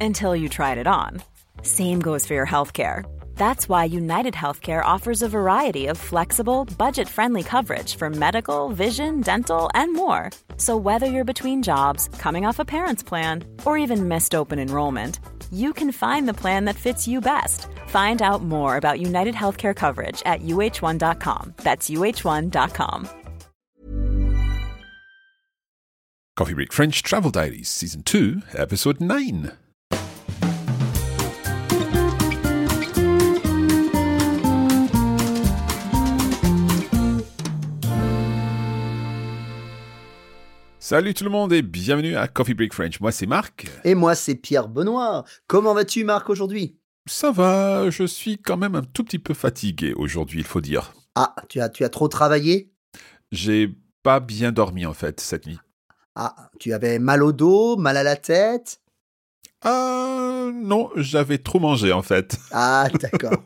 Until you tried it on. Same goes for your healthcare. That's why United Healthcare offers a variety of flexible, budget friendly coverage for medical, vision, dental, and more. So, whether you're between jobs, coming off a parent's plan, or even missed open enrollment, you can find the plan that fits you best. Find out more about United Healthcare coverage at uh1.com. That's uh1.com. Coffee Break French Travel Diaries, Season 2, Episode 9. Salut tout le monde et bienvenue à Coffee Break French. Moi c'est Marc. Et moi c'est Pierre Benoît. Comment vas-tu Marc aujourd'hui? Ça va, je suis quand même un tout petit peu fatigué aujourd'hui, il faut dire. Ah, tu as, tu as trop travaillé? J'ai pas bien dormi en fait cette nuit. Ah, tu avais mal au dos, mal à la tête? Ah non, j'avais trop mangé en fait. Ah, d'accord.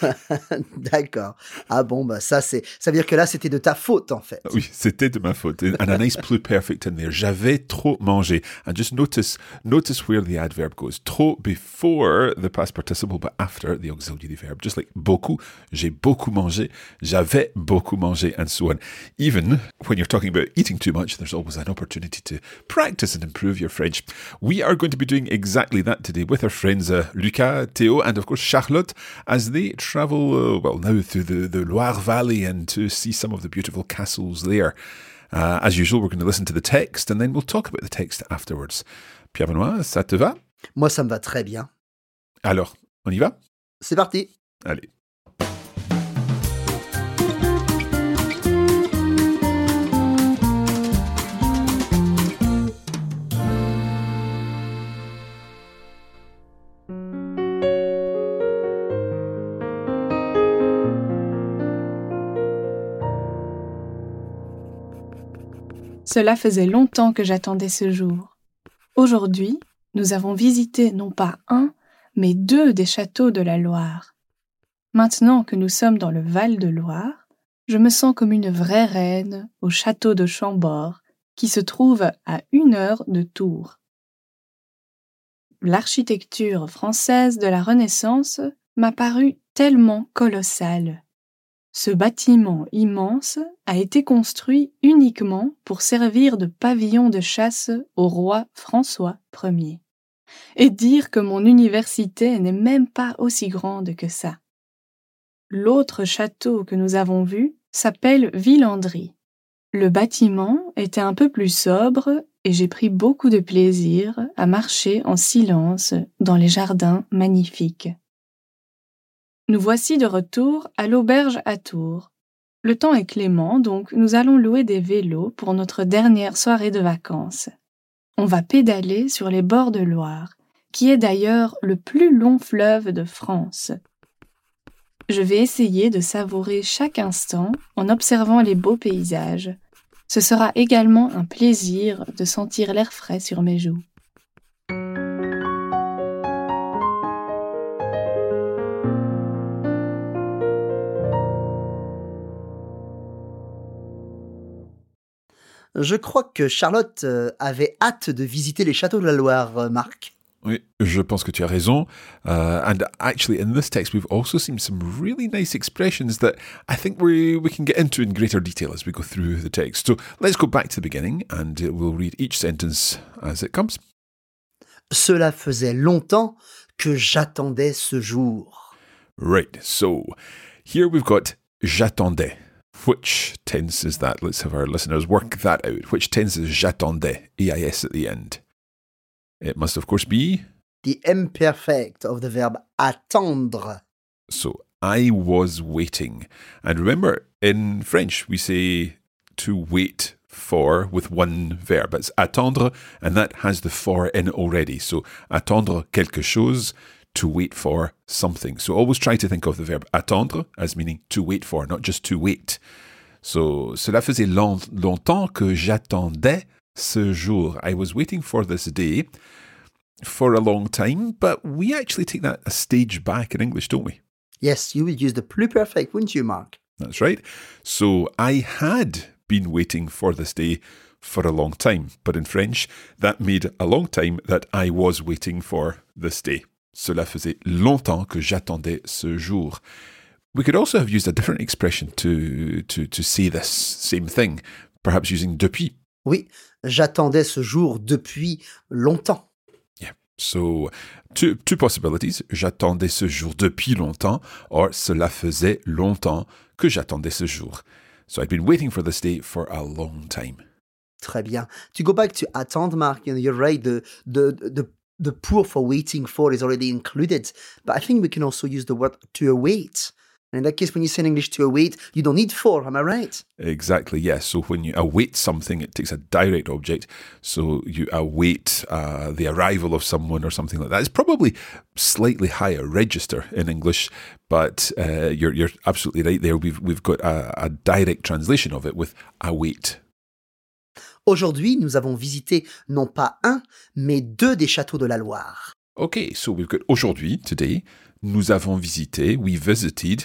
d'accord. Ah bon, bah ça c'est, ça veut dire que là c'était de ta faute en fait. Oui, c'était de ma faute. And a nice perfect in there. J'avais trop mangé. And just notice, notice where the adverb goes. Trop before the past participle, but after the auxiliary verb. Just like beaucoup, j'ai beaucoup mangé. J'avais beaucoup mangé, and so on. Even when you're talking about eating too much, there's always an opportunity to practice and improve your French. We are going to be doing exactly that today with our friends uh, Lucas, Theo, and of course Charlotte as they travel, uh, well, now through the, the Loire Valley and to see some of the beautiful castles there. Uh, as usual, we're going to listen to the text and then we'll talk about the text afterwards. Pierre Benoît, ça te va Moi, ça me va très bien. Alors, on y va C'est parti. Allez. Cela faisait longtemps que j'attendais ce jour. Aujourd'hui, nous avons visité non pas un, mais deux des châteaux de la Loire. Maintenant que nous sommes dans le Val de Loire, je me sens comme une vraie reine au château de Chambord, qui se trouve à une heure de Tours. L'architecture française de la Renaissance m'a paru tellement colossale. Ce bâtiment immense a été construit uniquement pour servir de pavillon de chasse au roi François Ier. Et dire que mon université n'est même pas aussi grande que ça. L'autre château que nous avons vu s'appelle Villandry. Le bâtiment était un peu plus sobre et j'ai pris beaucoup de plaisir à marcher en silence dans les jardins magnifiques. Nous voici de retour à l'auberge à Tours. Le temps est clément, donc nous allons louer des vélos pour notre dernière soirée de vacances. On va pédaler sur les bords de Loire, qui est d'ailleurs le plus long fleuve de France. Je vais essayer de savourer chaque instant en observant les beaux paysages. Ce sera également un plaisir de sentir l'air frais sur mes joues. Je crois que Charlotte euh, avait hâte de visiter les châteaux de la Loire, euh, Marc. Oui, je pense que tu as raison. Uh, and actually, in this text, we've also seen some really nice expressions that I think we, we can get into in greater detail as we go through the text. So let's go back to the beginning and we'll read each sentence as it comes. Cela faisait longtemps que j'attendais ce jour. Right, so here we've got j'attendais. Which tense is that? Let's have our listeners work that out. Which tense is j'attendais? EIS at the end. It must, of course, be. The imperfect of the verb attendre. So, I was waiting. And remember, in French, we say to wait for with one verb. It's attendre, and that has the for in already. So attendre quelque chose, to wait for something. So always try to think of the verb attendre as meaning to wait for, not just to wait. So cela faisait long, longtemps que j'attendais ce jour. I was waiting for this day for a long time, but we actually take that a stage back in English, don't we? Yes, you would use the pluperfect, wouldn't you, Mark? That's right. So I had been waiting for this day for a long time, but in French, that made a long time that I was waiting for this day. Cela faisait longtemps que j'attendais ce jour. We could also have used a different expression to, to, to say this same thing, perhaps using depuis. Oui, j'attendais ce jour depuis longtemps. Yeah. So, two, two possibilities. J'attendais ce jour depuis longtemps, or cela faisait longtemps que j'attendais ce jour. So I'd been waiting for this day for a long time. Très bien. To go back to attendre, Mark, you're right. The, the, the, the pour for waiting for is already included. But I think we can also use the word to await. And in that case, when you say in English to await, you don't need for, am I right? Exactly, yes. So when you await something, it takes a direct object. So you await uh, the arrival of someone or something like that. It's probably slightly higher register in English, but uh, you're, you're absolutely right there. We've, we've got a, a direct translation of it with await. Aujourd'hui, nous avons visité non pas un, mais deux des châteaux de la Loire. Okay, so we've got aujourd'hui, today, nous avons visité, we visited,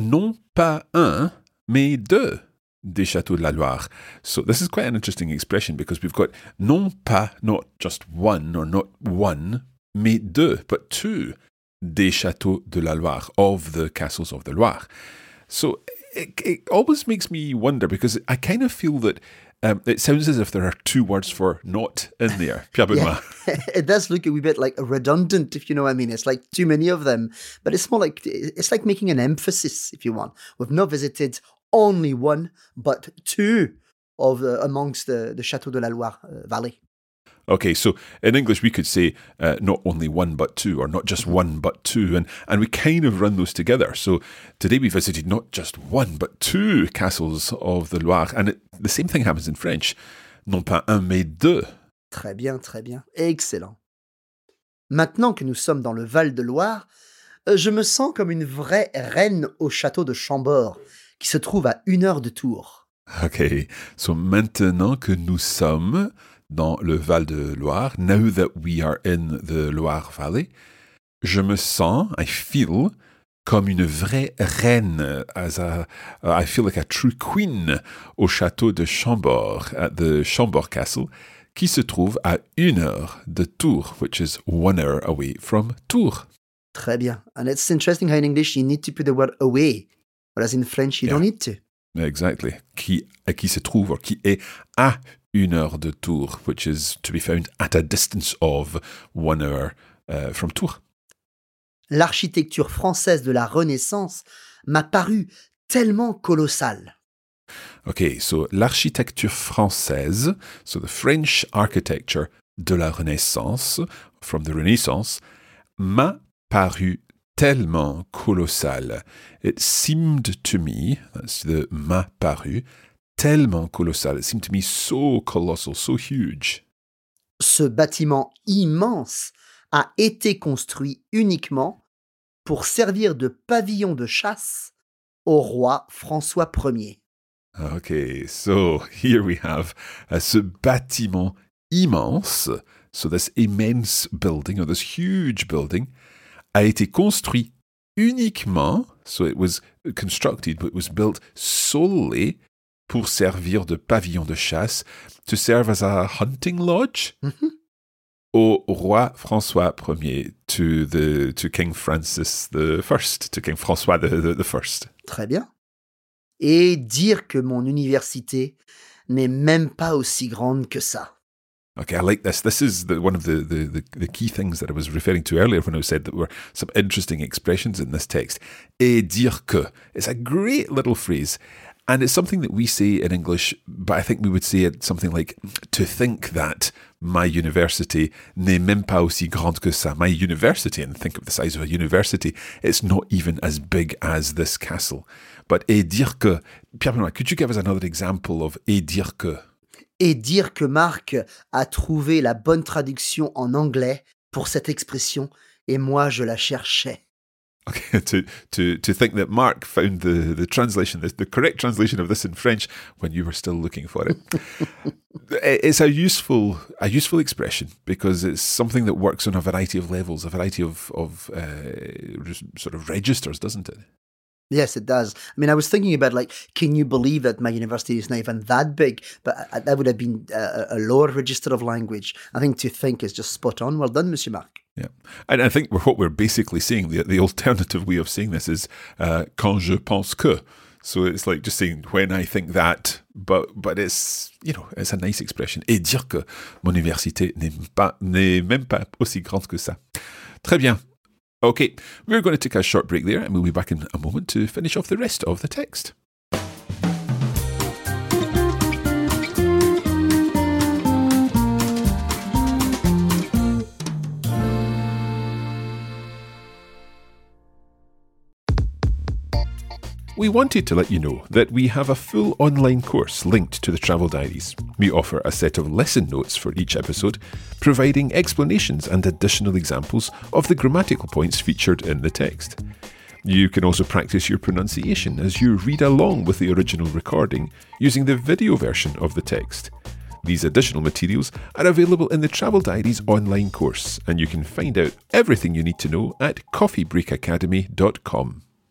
non pas un, mais deux des châteaux de la Loire. So this is quite an interesting expression because we've got non pas, not just one or not one, mais deux, but two des châteaux de la Loire, of the castles of the Loire. So it, it always makes me wonder because I kind of feel that um, it sounds as if there are two words for not in there. Yeah. it does look a wee bit like redundant, if you know what I mean. It's like too many of them, but it's more like it's like making an emphasis, if you want. We've not visited only one, but two of the, amongst the, the Chateau de la Loire uh, Valley. Okay, so in English we could say uh, not only one but two, or not just one but two, and, and we kind of run those together. So today we visited not just one but two castles of the Loire, and it, the same thing happens in French. Non pas un, mais deux. Très bien, très bien. Excellent. Maintenant que nous sommes dans le Val de Loire, euh, je me sens comme une vraie reine au château de Chambord, qui se trouve à une heure de Tours. Okay, so maintenant que nous sommes dans le Val de Loire, now that we are in the Loire Valley, je me sens, I feel, comme une vraie reine, as a, uh, I feel like a true queen au château de Chambord, at the Chambord Castle, qui se trouve à une heure de Tours, which is one hour away from Tours. Très bien. And it's interesting how in English you need to put the word away, whereas in French you Yeah. don't need to. Exactly. Qui, qui se trouve, or qui est à une heure de Tours, which is to be found at a distance of one hour uh, from Tours. L'architecture française de la Renaissance m'a paru tellement colossale. Okay, so l'architecture française, so the French architecture de la Renaissance, from the Renaissance, m'a paru tellement colossal. It seemed to me, that's the m'a paru, tellement colossal. It seemed to me so colossal, so huge. Ce bâtiment immense a été construit uniquement pour servir de pavillon de chasse au roi François Ier. Okay, so here we have uh, ce bâtiment immense, so this immense building, or this huge building, a été construit uniquement, so it was constructed, but it was built solely pour servir de pavillon de chasse, to serve as a hunting lodge? Mhm. au roi François Ier, to the to King Francis the First, to King François the, the, the First. Très bien. Et dire que mon université n'est même pas aussi grande que ça. Okay, I like this. This is the, one of the, the, the, the key things that I was referring to earlier when I said that there were some interesting expressions in this text. Et dire que. It's a great little phrase. And it's something that we say in English, but I think we would say it something like to think that my university n'est même pas aussi grande que ça. My university, and think of the size of a university, it's not even as big as this castle. But et dire que, Pierre Benoit, could you give us another example of et dire que? Et dire que Marc a trouvé la bonne traduction en anglais pour cette expression, et moi je la cherchais. Okay, to, to, to think that Mark found the, the translation, the, the correct translation of this in French when you were still looking for it. it's a useful a useful expression because it's something that works on a variety of levels, a variety of of uh, sort of registers, doesn't it? Yes, it does. I mean, I was thinking about like, can you believe that my university is not even that big? But uh, that would have been a, a lower register of language. I think to think is just spot on. Well done, Monsieur Marc. Yeah, and I think what we're basically seeing the the alternative way of saying this is uh, quand je pense que. So it's like just saying when I think that, but but it's you know it's a nice expression. Et dire que mon université n'est pas n'est même pas aussi grande que ça. Très bien. Okay, we're going to take a short break there, and we'll be back in a moment to finish off the rest of the text. We wanted to let you know that we have a full online course linked to the Travel Diaries. We offer a set of lesson notes for each episode, providing explanations and additional examples of the grammatical points featured in the text. You can also practice your pronunciation as you read along with the original recording using the video version of the text. These additional materials are available in the Travel Diaries online course, and you can find out everything you need to know at coffeebreakacademy.com.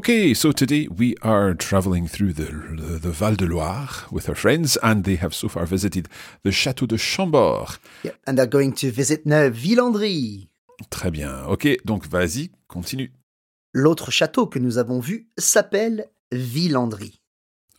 Okay, so today we are travelling through the, the, the, Val de Loire with our friends, and they have so far visited the Château de Chambord. Yeah, and they're going to visit now Villandry. Très bien. Ok, donc vas-y, continue. L'autre château que nous avons vu s'appelle Villandry.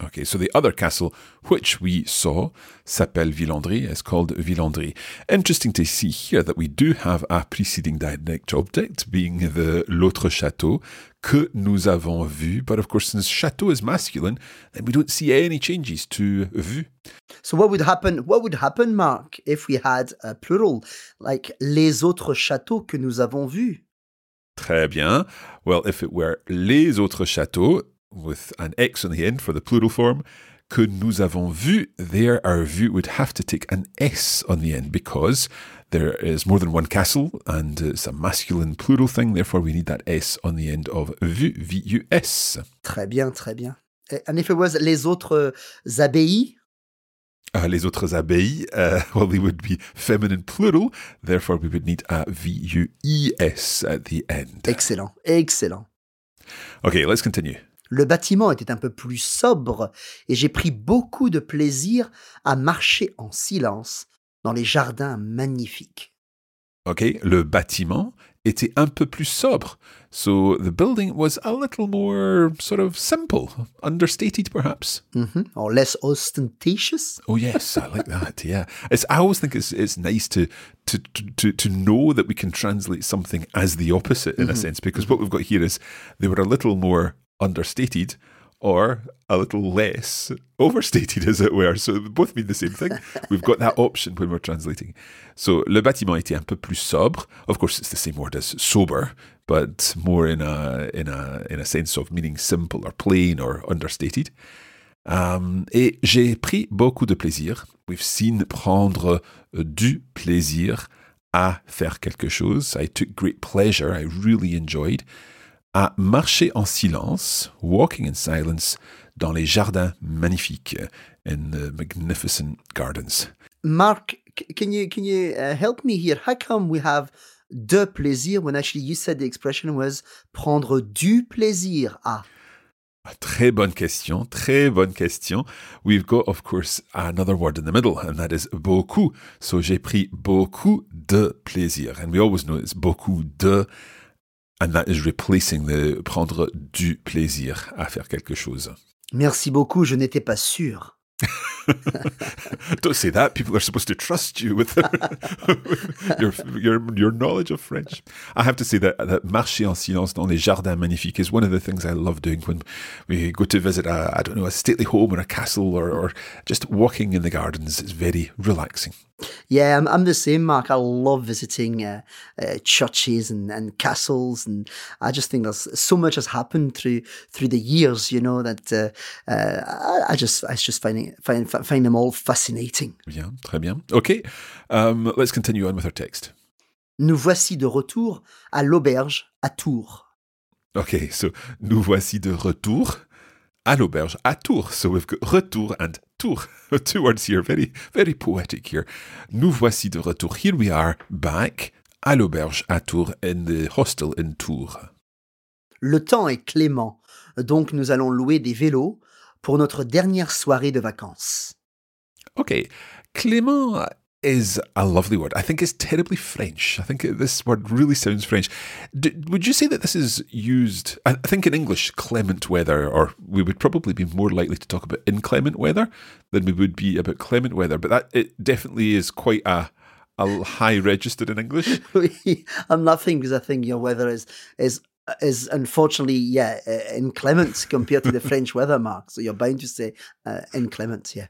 Okay, so the other castle which we saw s'appelle Villandry, is called Villandry. Interesting to see here that we do have a preceding direct object being the l'autre château que nous avons vu, but of course since château is masculine, then we don't see any changes to vu. So what would happen what would happen Mark if we had a plural like les autres châteaux que nous avons vus? Très bien. Well, if it were les autres châteaux, with an X on the end for the plural form, que nous avons vu, there our vu would have to take an S on the end because There is more than one castle, and it's a masculine plural thing, therefore we need that S on the end of vu, V-U-S. Très bien, très bien. And if it was les autres abbayes, Uh, les autres abbayes, uh, well, they would be feminine plural, therefore we would need a V-U-E-S at the end. excellent, excellent. Okay, let's continue. Le bâtiment était un peu plus sobre et j'ai pris beaucoup de plaisir à marcher en silence dans les jardins magnifiques. Okay, le bâtiment était un peu plus sobre. So the building was a little more sort of simple, understated perhaps. Mhm. Or less ostentatious. Oh yes, I like that. Yeah, it's. I always think it's it's nice to to to to know that we can translate something as the opposite in a sense because what we've got here is they were a little more understated or a little less overstated, as it were. So both mean the same thing. We've got that option when we're translating. So le bâtiment était un peu plus sobre. Of course, it's the same word as sober, but more in a in a in a sense of meaning simple or plain or understated. Um, et j'ai pris beaucoup de plaisir. We've seen prendre du plaisir à faire quelque chose. I took great pleasure. I really enjoyed. À marcher en silence, walking in silence, dans les jardins magnifiques, in the magnificent gardens. Mark, can you can you uh, help me here? How come we have de plaisir when actually you said the expression was prendre du plaisir? À? Très bonne question, très bonne question. We've got, of course, another word in the middle, and that is beaucoup. So j'ai pris beaucoup de plaisir. And we always know it's beaucoup de, and that is replacing the prendre du plaisir à faire quelque chose. Merci beaucoup, je n'étais pas sûr. Don't say that. People are supposed to trust you with, your, your your knowledge of French. I have to say that that marcher en silence dans les jardins magnifiques is one of the things I love doing when we go to visit a I don't know a stately home or a castle or, or just walking in the gardens. It's very relaxing. Yeah, I'm, I'm the same, Mark. I love visiting uh, uh, churches and, and castles, and I just think there's so much has happened through through the years. You know that uh, uh, I, I just I just find it, find find them all fascinating. Bien, très bien. Okay, um, let's continue on with our text. Nous voici de retour à l'auberge à Tours. Okay, so nous voici de retour à l'auberge à Tours. So we've got retour and tour. Two words here, very, very poetic here. Nous voici de retour. Here we are back à l'auberge à Tours in the hostel in Tours. Le temps est clément, donc nous allons louer des vélos pour notre dernière soirée de vacances. Okay, Clément is a lovely word. I think it's terribly French. I think this word really sounds French. D- would you say that this is used? I think in English, clement weather, or we would probably be more likely to talk about inclement weather than we would be about clement weather. But that it definitely is quite a a high register in English. I'm laughing because I think your weather is is is unfortunately yeah inclement compared to the French weather, Mark. So you're bound to say uh, inclement, yeah.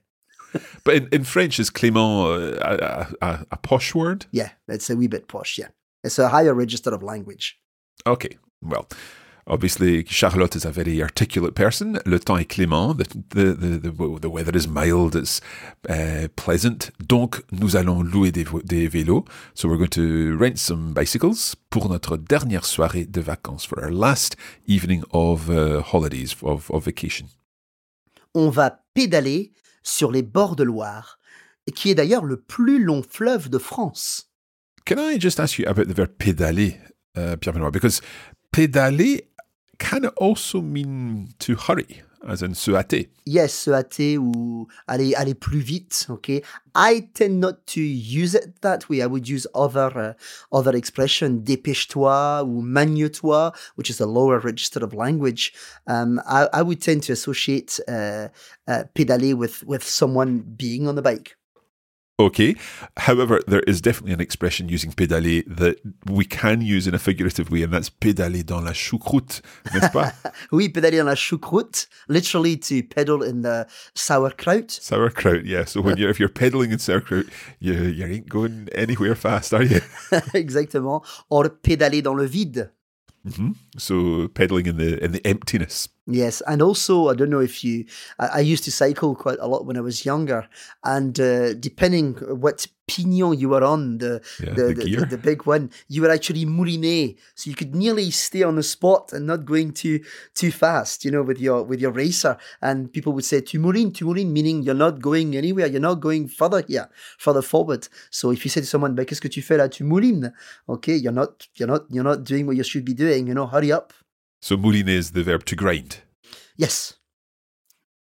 But in, in French, is clément uh, a, a, a posh word? Yeah, it's a wee bit posh, yeah. It's a higher register of language. Okay, well, obviously Charlotte is a very articulate person. Le temps est clément. The, the, the, the, the weather is mild. It's uh, pleasant. Donc, nous allons louer des, des vélos. So we're going to rent some bicycles pour notre dernière soirée de vacances, for our last evening of uh, holidays, of, of vacation. On va pédaler sur les bords de Loire, qui est d'ailleurs le plus long fleuve de France. Can I just ask you about the verb pédaler, uh, Pierre Benoit? Because pédaler can also mean to hurry, as in se hâter. Yes, se hâter ou aller, aller plus vite, okay? I tend not to use it that way. I would use other uh, other expression, dépêche-toi ou magne-toi, which is a lower register of language. Um, I, I would tend to associate uh, uh, pédaler with, with someone being on the bike. Okay. However, there is definitely an expression using pédaler that we can use in a figurative way, and that's pédaler dans la choucroute, n'est-ce pas? Oui, pédaler dans la choucroute, literally to pedal in the sauerkraut. sauerkraut, yeah. So when you're if you're pedaling in sauerkraut, you you ain't going anywhere fast, are you? Exactement. Or pédaler dans le vide. Hmm So pedaling in the in the emptiness. Yes, and also I don't know if you. I, I used to cycle quite a lot when I was younger, and uh, depending what pignon you were on, the Yeah, the, the the, the big one, you were actually mouliné. so you could nearly stay on the spot and not going too too fast, you know, with your with your racer. And people would say tu moulines, tu moulines, meaning you're not going anywhere, you're not going further here, further forward. So if you say to someone, "Ben, qu'est-ce que tu fais là? Tu moulines." Okay, you're not you're not you're not doing what you should be doing. You know, hurry up. So mouliner is the verb to grind. Yes.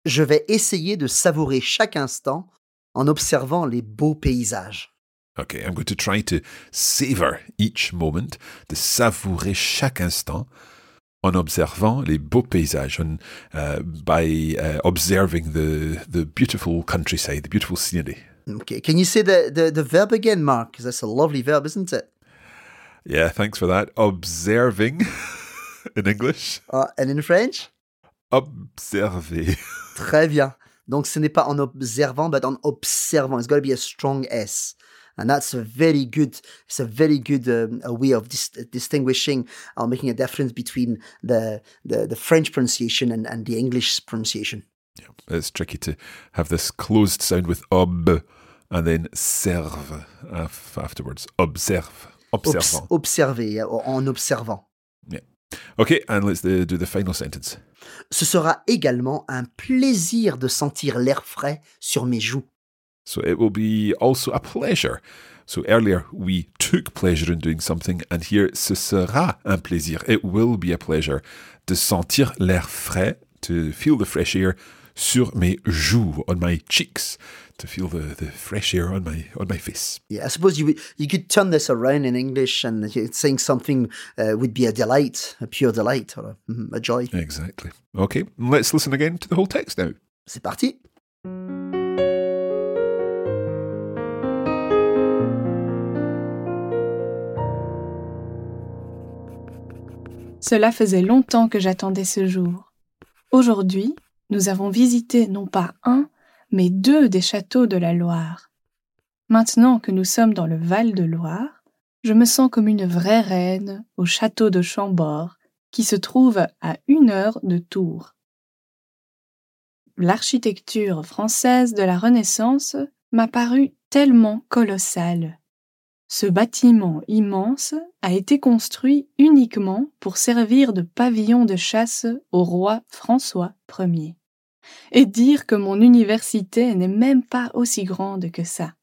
Je vais essayer de savourer chaque instant en observant les beaux paysages. Okay, I'm going to try to savor each moment, de savourer chaque instant en observant les beaux paysages, on, uh, by uh, observing the, the beautiful countryside, the beautiful scenery. Okay, can you say the, the, the verb again, Mark? Because that's a lovely verb, isn't it? Yeah, thanks for that. Observing in English. Uh, and in French? Observer. Très bien. Donc ce n'est pas en observant, but en observant. It's got to be a strong S. And that's a very good, it's a very good um, a way of dis- distinguishing or making a difference between the, the, the French pronunciation and, and the English pronunciation. Yeah, it's tricky to have this closed sound with ob and then serve af- afterwards. Observe. Obs- Observant. observer, yeah, or en observant. Okay, and let's do the final sentence. Ce sera également un plaisir de sentir l'air frais sur mes joues. So it will be also a pleasure. So earlier we took pleasure in doing something, and here ce sera un plaisir. It will be a pleasure de sentir l'air frais, to feel the fresh air sur mes joues, on my cheeks, to feel the, the fresh air on my on my face. Yeah, I suppose you would, you could turn this around in English and saying something uh, would be a delight, a pure delight, or a, mhm, a joy. Exactly. Okay, let's listen again to the whole text now. C'est parti. Cela faisait longtemps que j'attendais ce jour. Aujourd'hui, nous avons visité non pas un, mais deux des châteaux de la Loire. Maintenant que nous sommes dans le Val de Loire, je me sens comme une vraie reine au château de Chambord, qui se trouve à une heure de Tours. L'architecture française de la Renaissance m'a paru tellement colossale. Ce bâtiment immense a été construit uniquement pour servir de pavillon de chasse au roi François Ier. Et dire que mon université n'est même pas aussi grande que ça.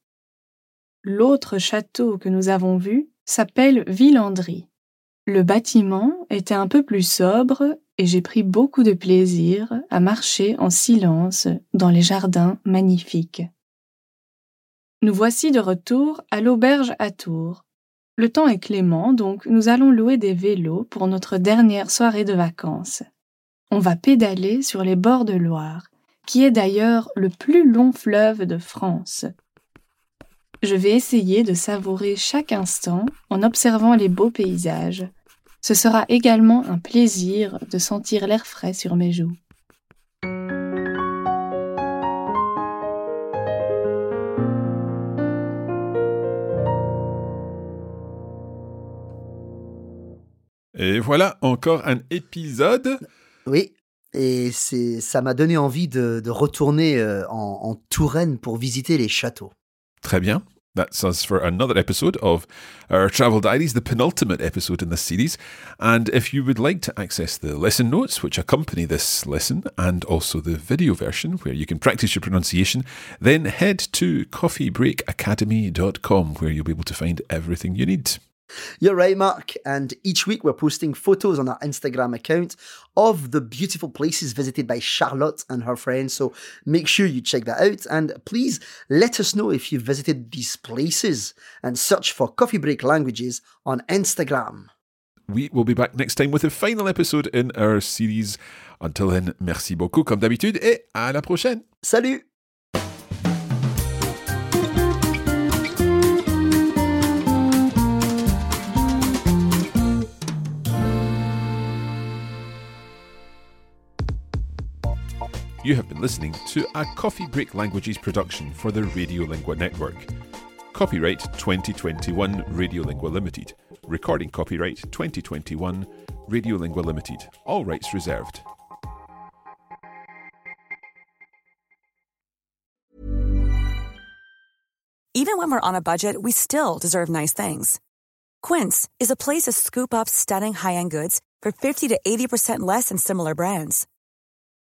L'autre château que nous avons vu s'appelle Villandry. Le bâtiment était un peu plus sobre et j'ai pris beaucoup de plaisir à marcher en silence dans les jardins magnifiques. Nous voici de retour à l'auberge à Tours. Le temps est clément, donc nous allons louer des vélos pour notre dernière soirée de vacances. On va pédaler sur les bords de Loire, qui est d'ailleurs le plus long fleuve de France. Je vais essayer de savourer chaque instant en observant les beaux paysages. Ce sera également un plaisir de sentir l'air frais sur mes joues. Et voilà encore un épisode. Oui, et c'est ça m'a donné envie de, de retourner euh, en, en Touraine pour visiter les châteaux. Très bien. That's us for another episode of our Travel Diaries, the penultimate episode in this series. And if you would like to access the lesson notes which accompany this lesson and also the video version where you can practice your pronunciation, then head to coffeebreakacademy.com where you'll be able to find everything you need. You're right, Mark. And each week we're posting photos on our Instagram account of the beautiful places visited by Charlotte and her friends. So make sure you check that out. And please let us know if you've visited these places and search for Coffee Break Languages on Instagram. We will be back next time with a final episode in our series. Until then, merci beaucoup comme d'habitude et à la prochaine. Salut! You have been listening to a Coffee Break Languages production for the Radiolingua Network. Copyright 2021 Radiolingua Limited. Recording copyright 2021 Radiolingua Limited. All rights reserved. Even when we're on a budget, we still deserve nice things. Quince is a place to scoop up stunning high-end goods for 50 to 80% less than similar brands.